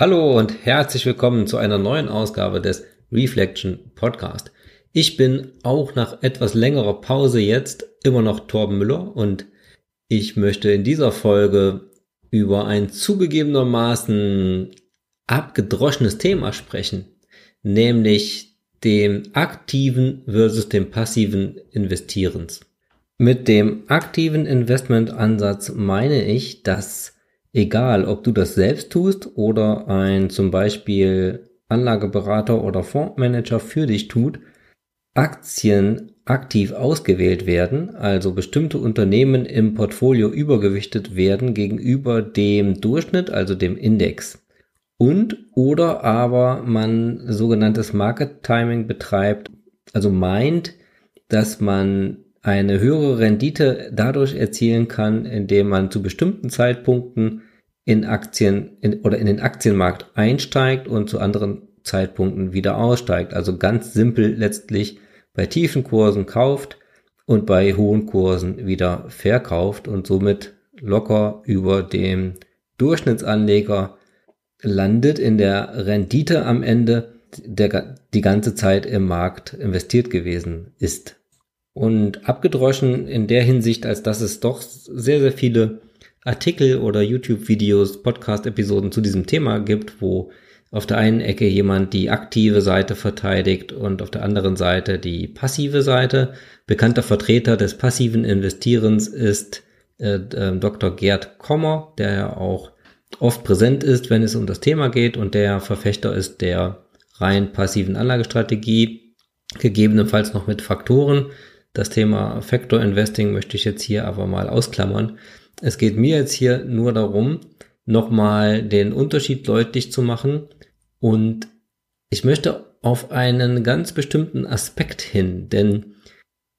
Hallo und herzlich willkommen zu einer neuen Ausgabe des Reflection Podcast. Ich bin auch nach etwas längerer Pause jetzt immer noch Torben Müller und ich möchte in dieser Folge über ein zugegebenermaßen abgedroschenes Thema sprechen, nämlich dem aktiven versus dem passiven Investierens. Mit dem aktiven Investmentansatz meine ich, dass Egal, ob du das selbst tust oder ein zum Beispiel Anlageberater oder Fondsmanager für dich tut, Aktien aktiv ausgewählt werden, also bestimmte Unternehmen im Portfolio übergewichtet werden gegenüber dem Durchschnitt, also dem Index. Und oder aber man sogenanntes Market Timing betreibt, also meint, dass man eine höhere Rendite dadurch erzielen kann, indem man zu bestimmten Zeitpunkten in Aktien in, oder in den Aktienmarkt einsteigt und zu anderen Zeitpunkten wieder aussteigt. Also ganz simpel letztlich bei tiefen Kursen kauft und bei hohen Kursen wieder verkauft und somit locker über dem Durchschnittsanleger landet in der Rendite am Ende, der die ganze Zeit im Markt investiert gewesen ist und abgedroschen in der Hinsicht, als dass es doch sehr, sehr viele Artikel oder YouTube-Videos, Podcast-Episoden zu diesem Thema gibt, wo auf der einen Ecke jemand die aktive Seite verteidigt und auf der anderen Seite die passive Seite. Bekannter Vertreter des passiven Investierens ist äh, Dr. Gerd Kommer, der ja auch oft präsent ist, wenn es um das Thema geht und der Verfechter ist der rein passiven Anlagestrategie, gegebenenfalls noch mit Faktoren, das Thema Factor Investing möchte ich jetzt hier aber mal ausklammern. Es geht mir jetzt hier nur darum, nochmal den Unterschied deutlich zu machen und ich möchte auf einen ganz bestimmten Aspekt hin, denn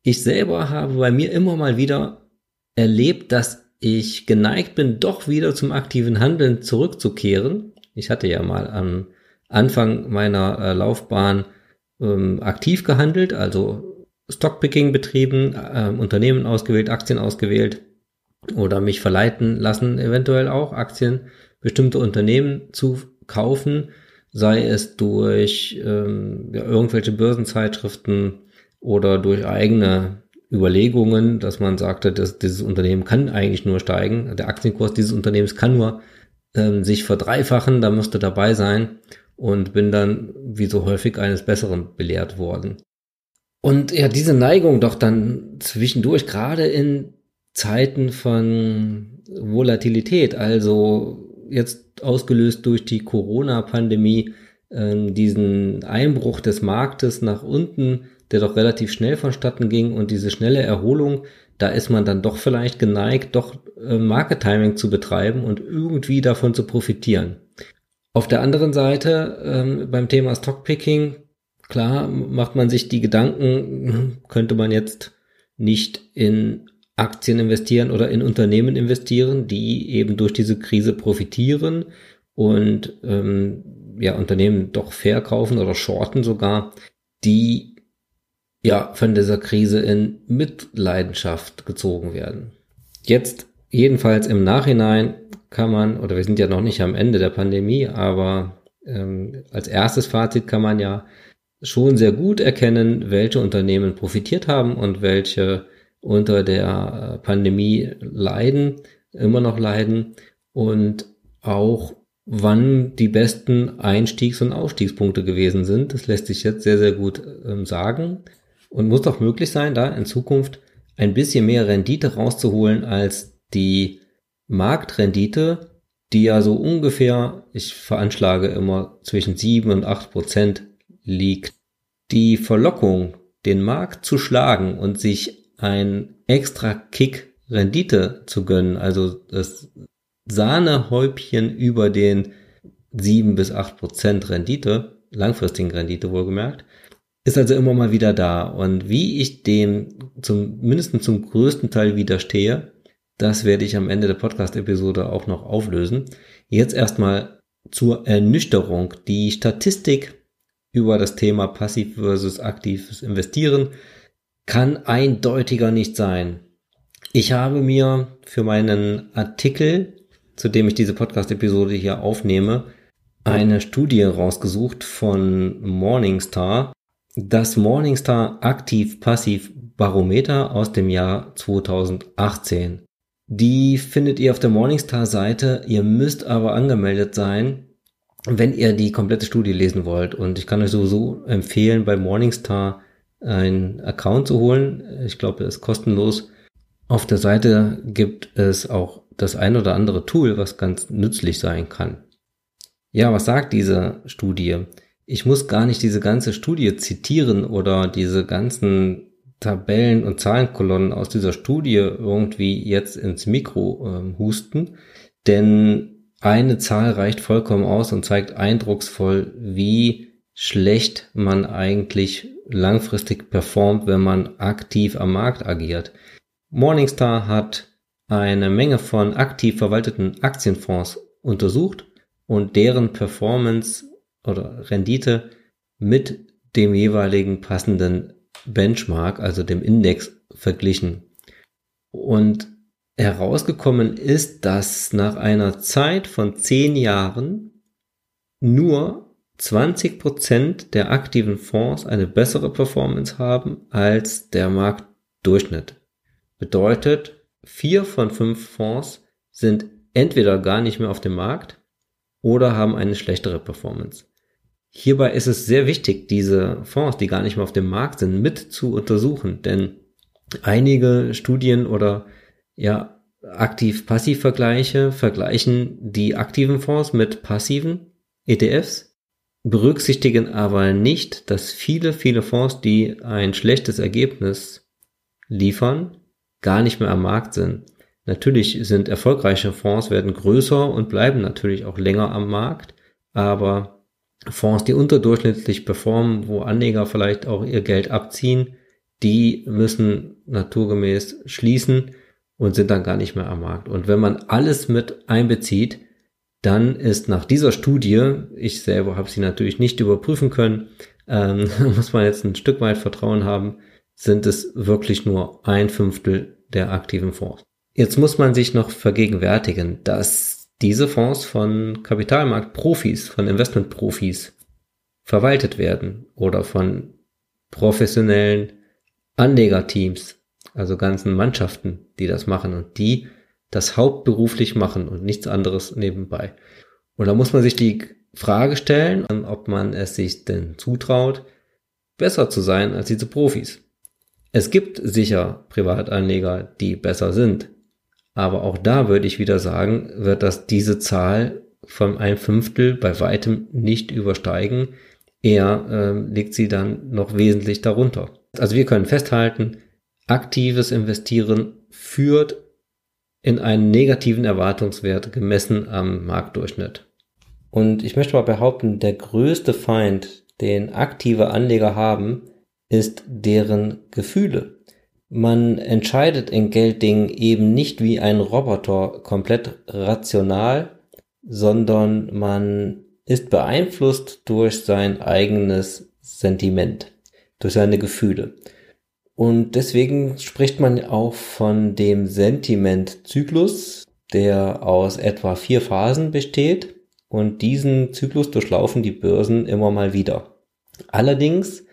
ich selber habe bei mir immer mal wieder erlebt, dass ich geneigt bin, doch wieder zum aktiven Handeln zurückzukehren. Ich hatte ja mal am Anfang meiner äh, Laufbahn ähm, aktiv gehandelt, also Stockpicking betrieben, äh, Unternehmen ausgewählt, Aktien ausgewählt oder mich verleiten lassen, eventuell auch Aktien bestimmte Unternehmen zu kaufen, sei es durch ähm, ja, irgendwelche Börsenzeitschriften oder durch eigene Überlegungen, dass man sagte, dass dieses Unternehmen kann eigentlich nur steigen, der Aktienkurs dieses Unternehmens kann nur ähm, sich verdreifachen, da müsste dabei sein und bin dann wie so häufig eines Besseren belehrt worden. Und ja, diese Neigung doch dann zwischendurch, gerade in Zeiten von Volatilität, also jetzt ausgelöst durch die Corona-Pandemie, äh, diesen Einbruch des Marktes nach unten, der doch relativ schnell vonstatten ging und diese schnelle Erholung, da ist man dann doch vielleicht geneigt, doch äh, Market Timing zu betreiben und irgendwie davon zu profitieren. Auf der anderen Seite ähm, beim Thema Stockpicking Klar macht man sich die Gedanken, könnte man jetzt nicht in Aktien investieren oder in Unternehmen investieren, die eben durch diese Krise profitieren und ähm, ja Unternehmen doch verkaufen oder shorten sogar, die ja von dieser Krise in Mitleidenschaft gezogen werden. Jetzt jedenfalls im Nachhinein kann man, oder wir sind ja noch nicht am Ende der Pandemie, aber ähm, als erstes Fazit kann man ja schon sehr gut erkennen, welche Unternehmen profitiert haben und welche unter der äh, Pandemie leiden, immer noch leiden und auch wann die besten Einstiegs- und Aufstiegspunkte gewesen sind. Das lässt sich jetzt sehr, sehr gut ähm, sagen und muss doch möglich sein, da in Zukunft ein bisschen mehr Rendite rauszuholen als die Marktrendite, die ja so ungefähr, ich veranschlage immer zwischen sieben und acht Prozent liegt. Die Verlockung, den Markt zu schlagen und sich ein extra Kick Rendite zu gönnen, also das Sahnehäubchen über den sieben bis acht Prozent Rendite, langfristigen Rendite wohlgemerkt, ist also immer mal wieder da. Und wie ich dem zum, mindestens zum größten Teil widerstehe, das werde ich am Ende der Podcast-Episode auch noch auflösen. Jetzt erstmal zur Ernüchterung. Die Statistik über das Thema passiv versus aktives Investieren kann eindeutiger nicht sein. Ich habe mir für meinen Artikel, zu dem ich diese Podcast-Episode hier aufnehme, eine Studie rausgesucht von Morningstar, das Morningstar Aktiv-Passiv Barometer aus dem Jahr 2018. Die findet ihr auf der Morningstar-Seite. Ihr müsst aber angemeldet sein, wenn ihr die komplette Studie lesen wollt. Und ich kann euch sowieso empfehlen, bei Morningstar einen Account zu holen. Ich glaube, es ist kostenlos. Auf der Seite gibt es auch das ein oder andere Tool, was ganz nützlich sein kann. Ja, was sagt diese Studie? Ich muss gar nicht diese ganze Studie zitieren oder diese ganzen Tabellen und Zahlenkolonnen aus dieser Studie irgendwie jetzt ins Mikro äh, husten, denn eine Zahl reicht vollkommen aus und zeigt eindrucksvoll, wie schlecht man eigentlich langfristig performt, wenn man aktiv am Markt agiert. Morningstar hat eine Menge von aktiv verwalteten Aktienfonds untersucht und deren Performance oder Rendite mit dem jeweiligen passenden Benchmark, also dem Index, verglichen. Und herausgekommen ist, dass nach einer Zeit von zehn Jahren nur 20 Prozent der aktiven Fonds eine bessere Performance haben als der Marktdurchschnitt. Bedeutet, vier von fünf Fonds sind entweder gar nicht mehr auf dem Markt oder haben eine schlechtere Performance. Hierbei ist es sehr wichtig, diese Fonds, die gar nicht mehr auf dem Markt sind, mit zu untersuchen, denn einige Studien oder ja aktiv-passiv-Vergleiche vergleichen die aktiven Fonds mit passiven ETFs, berücksichtigen aber nicht, dass viele, viele Fonds, die ein schlechtes Ergebnis liefern, gar nicht mehr am Markt sind. Natürlich sind erfolgreiche Fonds werden größer und bleiben natürlich auch länger am Markt, aber Fonds, die unterdurchschnittlich performen, wo Anleger vielleicht auch ihr Geld abziehen, die müssen naturgemäß schließen und sind dann gar nicht mehr am Markt. Und wenn man alles mit einbezieht, dann ist nach dieser Studie, ich selber habe sie natürlich nicht überprüfen können, ähm, muss man jetzt ein Stück weit Vertrauen haben, sind es wirklich nur ein Fünftel der aktiven Fonds. Jetzt muss man sich noch vergegenwärtigen, dass diese Fonds von Kapitalmarktprofis, von Investmentprofis verwaltet werden oder von professionellen Anlegerteams, also ganzen Mannschaften, die das machen und die das hauptberuflich machen und nichts anderes nebenbei. Und da muss man sich die Frage stellen, ob man es sich denn zutraut, besser zu sein als diese Profis. Es gibt sicher Privatanleger, die besser sind, aber auch da würde ich wieder sagen, wird das diese Zahl von ein Fünftel bei weitem nicht übersteigen. Eher äh, liegt sie dann noch wesentlich darunter. Also wir können festhalten, aktives Investieren führt in einen negativen Erwartungswert gemessen am Marktdurchschnitt. Und ich möchte mal behaupten, der größte Feind, den aktive Anleger haben, ist deren Gefühle. Man entscheidet in Gelddingen eben nicht wie ein Roboter komplett rational, sondern man ist beeinflusst durch sein eigenes Sentiment, durch seine Gefühle. Und deswegen spricht man auch von dem Sentimentzyklus, der aus etwa vier Phasen besteht. Und diesen Zyklus durchlaufen die Börsen immer mal wieder. Allerdings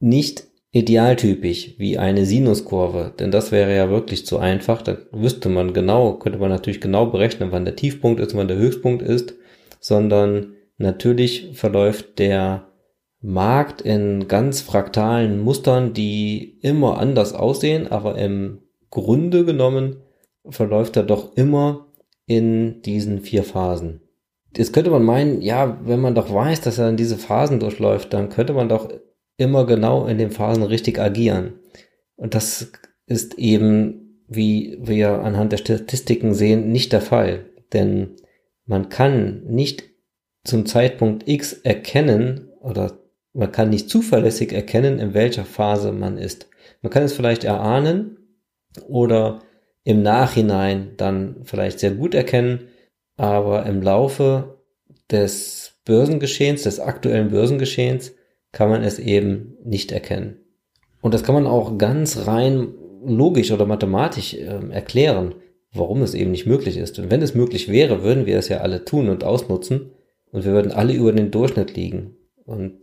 nicht idealtypisch wie eine Sinuskurve, denn das wäre ja wirklich zu einfach. Da wüsste man genau, könnte man natürlich genau berechnen, wann der Tiefpunkt ist, wann der Höchstpunkt ist, sondern natürlich verläuft der Markt in ganz fraktalen Mustern, die immer anders aussehen, aber im Grunde genommen verläuft er doch immer in diesen vier Phasen. Jetzt könnte man meinen, ja, wenn man doch weiß, dass er in diese Phasen durchläuft, dann könnte man doch immer genau in den Phasen richtig agieren. Und das ist eben, wie wir anhand der Statistiken sehen, nicht der Fall. Denn man kann nicht zum Zeitpunkt X erkennen oder man kann nicht zuverlässig erkennen, in welcher Phase man ist. Man kann es vielleicht erahnen oder im Nachhinein dann vielleicht sehr gut erkennen, aber im Laufe des Börsengeschehens, des aktuellen Börsengeschehens, kann man es eben nicht erkennen. Und das kann man auch ganz rein logisch oder mathematisch äh, erklären, warum es eben nicht möglich ist. Und wenn es möglich wäre, würden wir es ja alle tun und ausnutzen. und wir würden alle über den Durchschnitt liegen. Und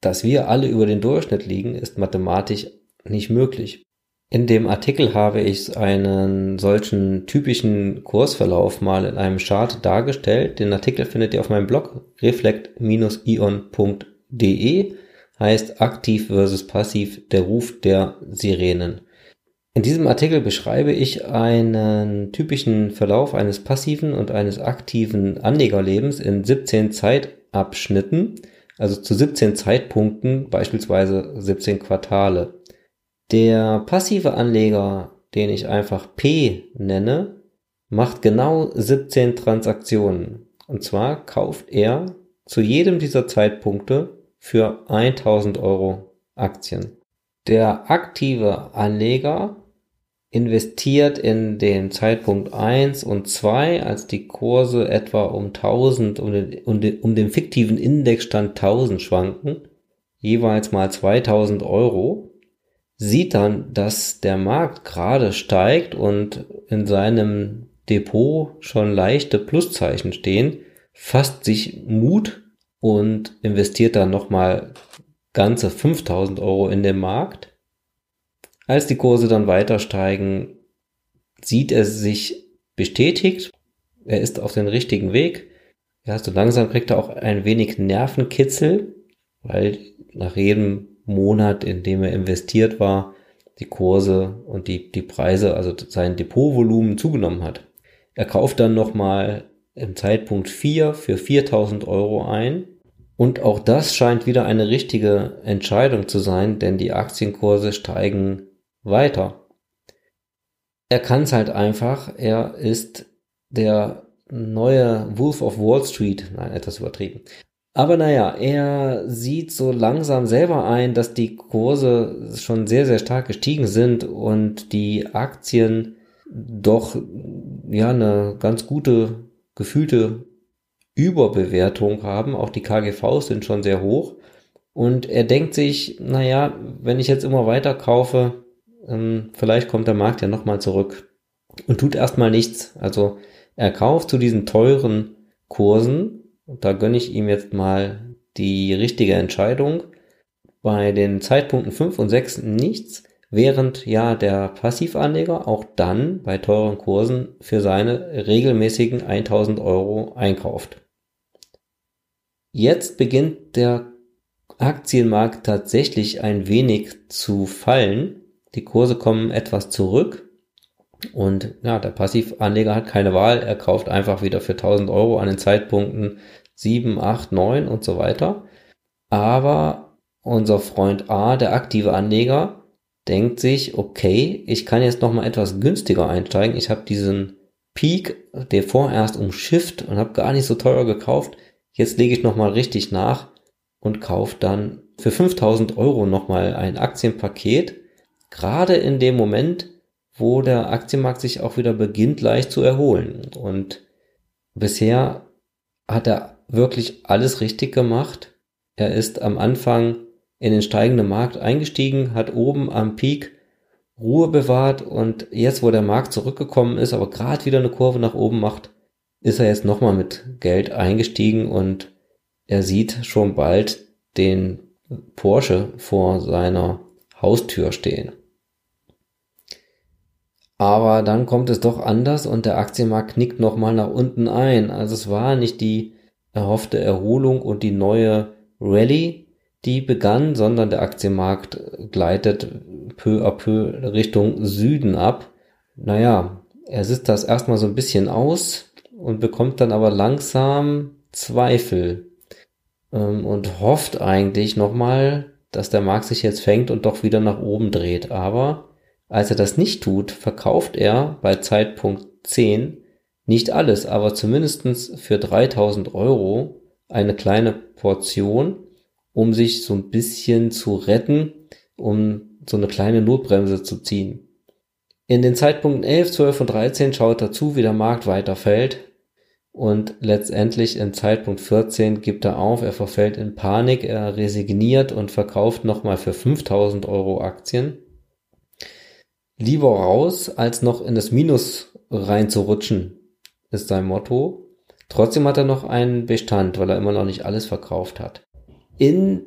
dass wir alle über den Durchschnitt liegen, ist mathematisch nicht möglich. In dem Artikel habe ich einen solchen typischen Kursverlauf mal in einem Chart dargestellt. Den Artikel findet ihr auf meinem Blog reflect-ion.de heißt aktiv versus passiv der Ruf der Sirenen. In diesem Artikel beschreibe ich einen typischen Verlauf eines passiven und eines aktiven Anlegerlebens in 17 Zeitabschnitten, also zu 17 Zeitpunkten, beispielsweise 17 Quartale. Der passive Anleger, den ich einfach P nenne, macht genau 17 Transaktionen. Und zwar kauft er zu jedem dieser Zeitpunkte für 1000 Euro Aktien. Der aktive Anleger investiert in den Zeitpunkt 1 und 2, als die Kurse etwa um 1000, um den, um den, um den fiktiven Indexstand 1000 schwanken, jeweils mal 2000 Euro sieht dann, dass der Markt gerade steigt und in seinem Depot schon leichte Pluszeichen stehen, fasst sich Mut und investiert dann nochmal ganze 5000 Euro in den Markt. Als die Kurse dann weiter steigen, sieht er sich bestätigt. Er ist auf den richtigen Weg. Ja, so langsam kriegt er auch ein wenig Nervenkitzel, weil nach jedem Monat, in dem er investiert war, die Kurse und die, die Preise, also sein Depotvolumen zugenommen hat. Er kauft dann nochmal im Zeitpunkt 4 für 4000 Euro ein. Und auch das scheint wieder eine richtige Entscheidung zu sein, denn die Aktienkurse steigen weiter. Er kann es halt einfach, er ist der neue Wolf of Wall Street, nein, etwas übertrieben. Aber naja, er sieht so langsam selber ein, dass die Kurse schon sehr, sehr stark gestiegen sind und die Aktien doch ja eine ganz gute gefühlte Überbewertung haben. Auch die KGVs sind schon sehr hoch. Und er denkt sich, naja, wenn ich jetzt immer weiter kaufe, ähm, vielleicht kommt der Markt ja nochmal zurück und tut erstmal nichts. Also er kauft zu diesen teuren Kursen und da gönne ich ihm jetzt mal die richtige Entscheidung. Bei den Zeitpunkten 5 und 6 nichts, während ja der Passivanleger auch dann bei teuren Kursen für seine regelmäßigen 1000 Euro einkauft. Jetzt beginnt der Aktienmarkt tatsächlich ein wenig zu fallen. Die Kurse kommen etwas zurück und ja, der Passivanleger hat keine Wahl. Er kauft einfach wieder für 1000 Euro an den Zeitpunkten 7, 8, 9 und so weiter. Aber unser Freund A, der aktive Anleger, denkt sich, okay, ich kann jetzt noch mal etwas günstiger einsteigen. Ich habe diesen Peak, der vorerst umschifft und habe gar nicht so teuer gekauft. Jetzt lege ich noch mal richtig nach und kaufe dann für 5000 Euro noch mal ein Aktienpaket. Gerade in dem Moment, wo der Aktienmarkt sich auch wieder beginnt leicht zu erholen. Und bisher hat er wirklich alles richtig gemacht. Er ist am Anfang in den steigenden Markt eingestiegen, hat oben am Peak Ruhe bewahrt und jetzt, wo der Markt zurückgekommen ist, aber gerade wieder eine Kurve nach oben macht, ist er jetzt nochmal mit Geld eingestiegen und er sieht schon bald den Porsche vor seiner Haustür stehen. Aber dann kommt es doch anders und der Aktienmarkt knickt nochmal nach unten ein. Also es war nicht die erhoffte Erholung und die neue Rallye, die begann, sondern der Aktienmarkt gleitet peu à peu Richtung Süden ab. Naja, er sitzt das erstmal so ein bisschen aus und bekommt dann aber langsam Zweifel ähm, und hofft eigentlich nochmal, dass der Markt sich jetzt fängt und doch wieder nach oben dreht. Aber als er das nicht tut, verkauft er bei Zeitpunkt 10 nicht alles, aber zumindestens für 3000 Euro eine kleine Portion, um sich so ein bisschen zu retten, um so eine kleine Notbremse zu ziehen. In den Zeitpunkten 11, 12 und 13 schaut dazu, wie der Markt weiter fällt. Und letztendlich im Zeitpunkt 14 gibt er auf, er verfällt in Panik, er resigniert und verkauft nochmal für 5000 Euro Aktien. Lieber raus, als noch in das Minus reinzurutschen ist sein Motto. Trotzdem hat er noch einen Bestand, weil er immer noch nicht alles verkauft hat. In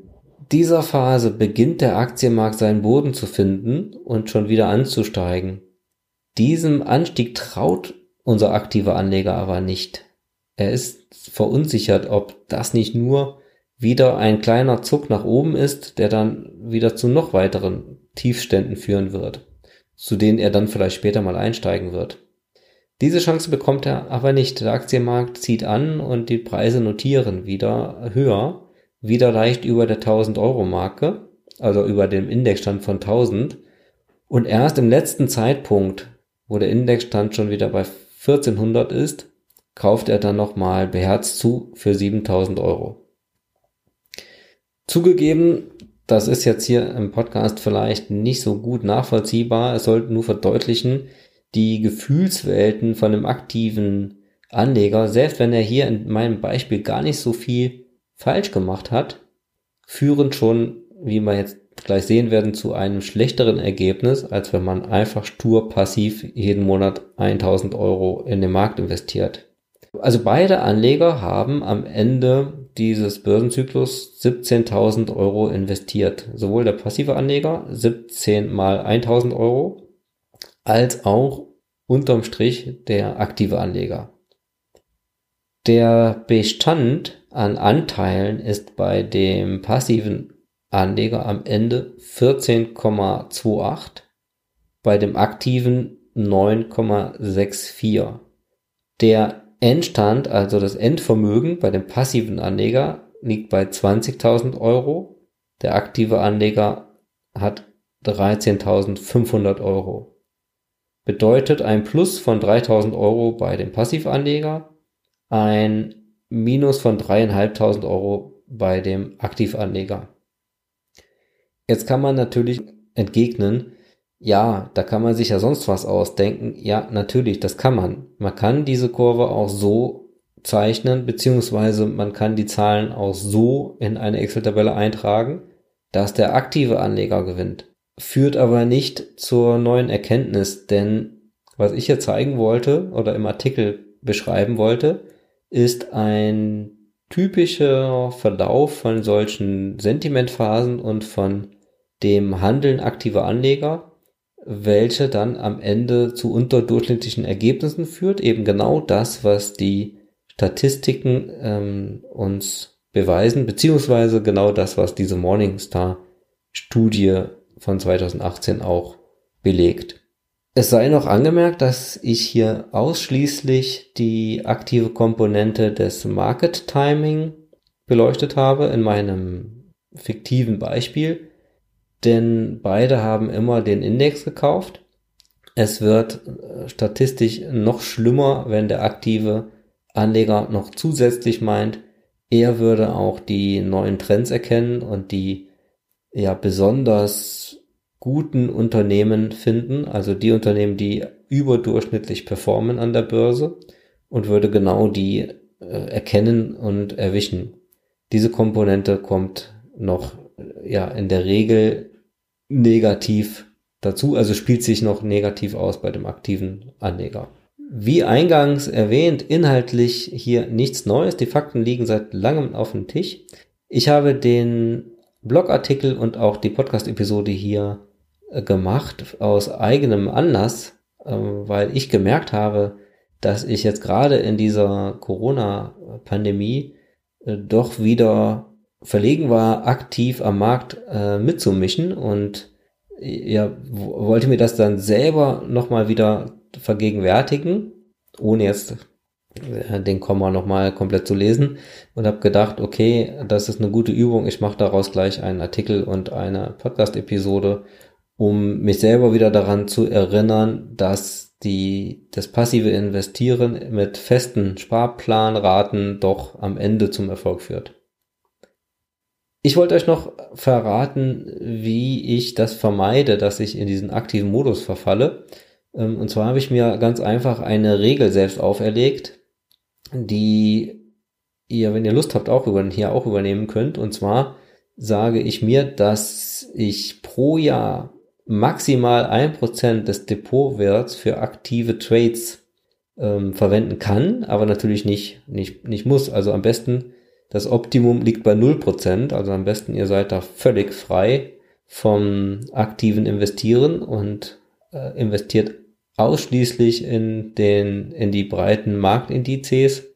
dieser Phase beginnt der Aktienmarkt seinen Boden zu finden und schon wieder anzusteigen. Diesem Anstieg traut unser aktiver Anleger aber nicht. Er ist verunsichert, ob das nicht nur wieder ein kleiner Zuck nach oben ist, der dann wieder zu noch weiteren Tiefständen führen wird, zu denen er dann vielleicht später mal einsteigen wird. Diese Chance bekommt er aber nicht. Der Aktienmarkt zieht an und die Preise notieren wieder höher, wieder leicht über der 1000 Euro Marke, also über dem Indexstand von 1000. Und erst im letzten Zeitpunkt, wo der Indexstand schon wieder bei 1400 ist, kauft er dann nochmal beherzt zu für 7000 Euro. Zugegeben, das ist jetzt hier im Podcast vielleicht nicht so gut nachvollziehbar. Es sollte nur verdeutlichen, die Gefühlswelten von einem aktiven Anleger, selbst wenn er hier in meinem Beispiel gar nicht so viel falsch gemacht hat, führen schon, wie wir jetzt gleich sehen werden, zu einem schlechteren Ergebnis, als wenn man einfach stur passiv jeden Monat 1000 Euro in den Markt investiert. Also beide Anleger haben am Ende dieses Börsenzyklus 17.000 Euro investiert. Sowohl der passive Anleger 17 mal 1000 Euro als auch unterm Strich der aktive Anleger. Der Bestand an Anteilen ist bei dem passiven Anleger am Ende 14,28, bei dem aktiven 9,64. Der Endstand, also das Endvermögen bei dem passiven Anleger liegt bei 20.000 Euro. Der aktive Anleger hat 13.500 Euro bedeutet ein Plus von 3000 Euro bei dem Passivanleger, ein Minus von 3.500 Euro bei dem Aktivanleger. Jetzt kann man natürlich entgegnen, ja, da kann man sich ja sonst was ausdenken. Ja, natürlich, das kann man. Man kann diese Kurve auch so zeichnen, beziehungsweise man kann die Zahlen auch so in eine Excel-Tabelle eintragen, dass der aktive Anleger gewinnt führt aber nicht zur neuen Erkenntnis, denn was ich hier zeigen wollte oder im Artikel beschreiben wollte, ist ein typischer Verlauf von solchen Sentimentphasen und von dem Handeln aktiver Anleger, welche dann am Ende zu unterdurchschnittlichen Ergebnissen führt. Eben genau das, was die Statistiken ähm, uns beweisen, beziehungsweise genau das, was diese Morningstar-Studie von 2018 auch belegt. Es sei noch angemerkt, dass ich hier ausschließlich die aktive Komponente des Market Timing beleuchtet habe in meinem fiktiven Beispiel, denn beide haben immer den Index gekauft. Es wird äh, statistisch noch schlimmer, wenn der aktive Anleger noch zusätzlich meint, er würde auch die neuen Trends erkennen und die ja besonders guten Unternehmen finden, also die Unternehmen, die überdurchschnittlich performen an der Börse und würde genau die äh, erkennen und erwischen. Diese Komponente kommt noch ja in der Regel negativ dazu, also spielt sich noch negativ aus bei dem aktiven Anleger. Wie eingangs erwähnt, inhaltlich hier nichts Neues. Die Fakten liegen seit langem auf dem Tisch. Ich habe den Blogartikel und auch die Podcast-Episode hier äh, gemacht aus eigenem Anlass, äh, weil ich gemerkt habe, dass ich jetzt gerade in dieser Corona-Pandemie äh, doch wieder verlegen war, aktiv am Markt mitzumischen und ja, wollte mir das dann selber nochmal wieder vergegenwärtigen, ohne jetzt den Komma nochmal komplett zu lesen und habe gedacht, okay, das ist eine gute Übung, ich mache daraus gleich einen Artikel und eine Podcast-Episode, um mich selber wieder daran zu erinnern, dass die, das passive Investieren mit festen Sparplanraten doch am Ende zum Erfolg führt. Ich wollte euch noch verraten, wie ich das vermeide, dass ich in diesen aktiven Modus verfalle. Ähm, und zwar habe ich mir ganz einfach eine Regel selbst auferlegt, die ihr, wenn ihr Lust habt, auch über, hier auch übernehmen könnt. Und zwar sage ich mir, dass ich pro Jahr maximal ein Prozent des Depotwerts für aktive Trades ähm, verwenden kann, aber natürlich nicht, nicht, nicht muss. Also am besten, das Optimum liegt bei 0%, also am besten ihr seid da völlig frei vom aktiven Investieren und äh, investiert ausschließlich in den, in die breiten Marktindizes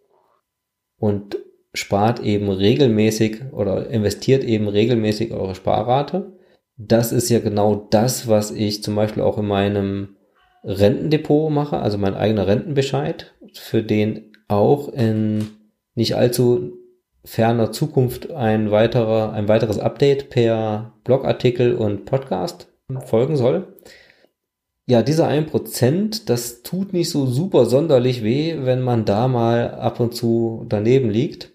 und spart eben regelmäßig oder investiert eben regelmäßig eure Sparrate. Das ist ja genau das, was ich zum Beispiel auch in meinem Rentendepot mache, also mein eigener Rentenbescheid, für den auch in nicht allzu ferner Zukunft ein weiterer, ein weiteres Update per Blogartikel und Podcast folgen soll. Ja, dieser 1%, das tut nicht so super sonderlich weh, wenn man da mal ab und zu daneben liegt.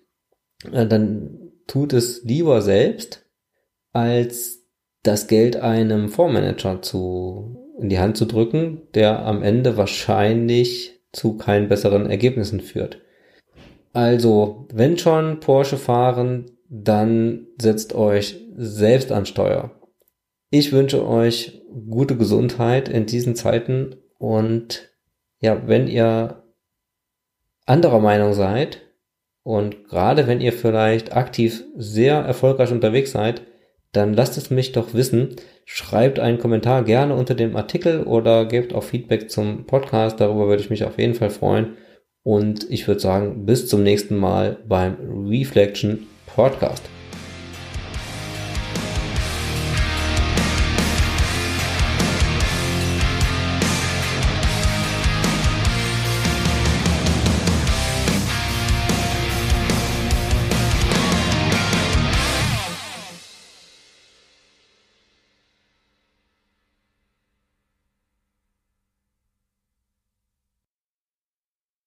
Äh, dann tut es lieber selbst, als das Geld einem Fondsmanager zu, in die Hand zu drücken, der am Ende wahrscheinlich zu keinen besseren Ergebnissen führt. Also, wenn schon Porsche fahren, dann setzt euch selbst an Steuer. Ich wünsche euch gute Gesundheit in diesen Zeiten und ja, wenn ihr anderer Meinung seid und gerade wenn ihr vielleicht aktiv sehr erfolgreich unterwegs seid, dann lasst es mich doch wissen. Schreibt einen Kommentar gerne unter dem Artikel oder gebt auch Feedback zum Podcast. Darüber würde ich mich auf jeden Fall freuen. Und ich würde sagen, bis zum nächsten Mal beim Reflection Podcast.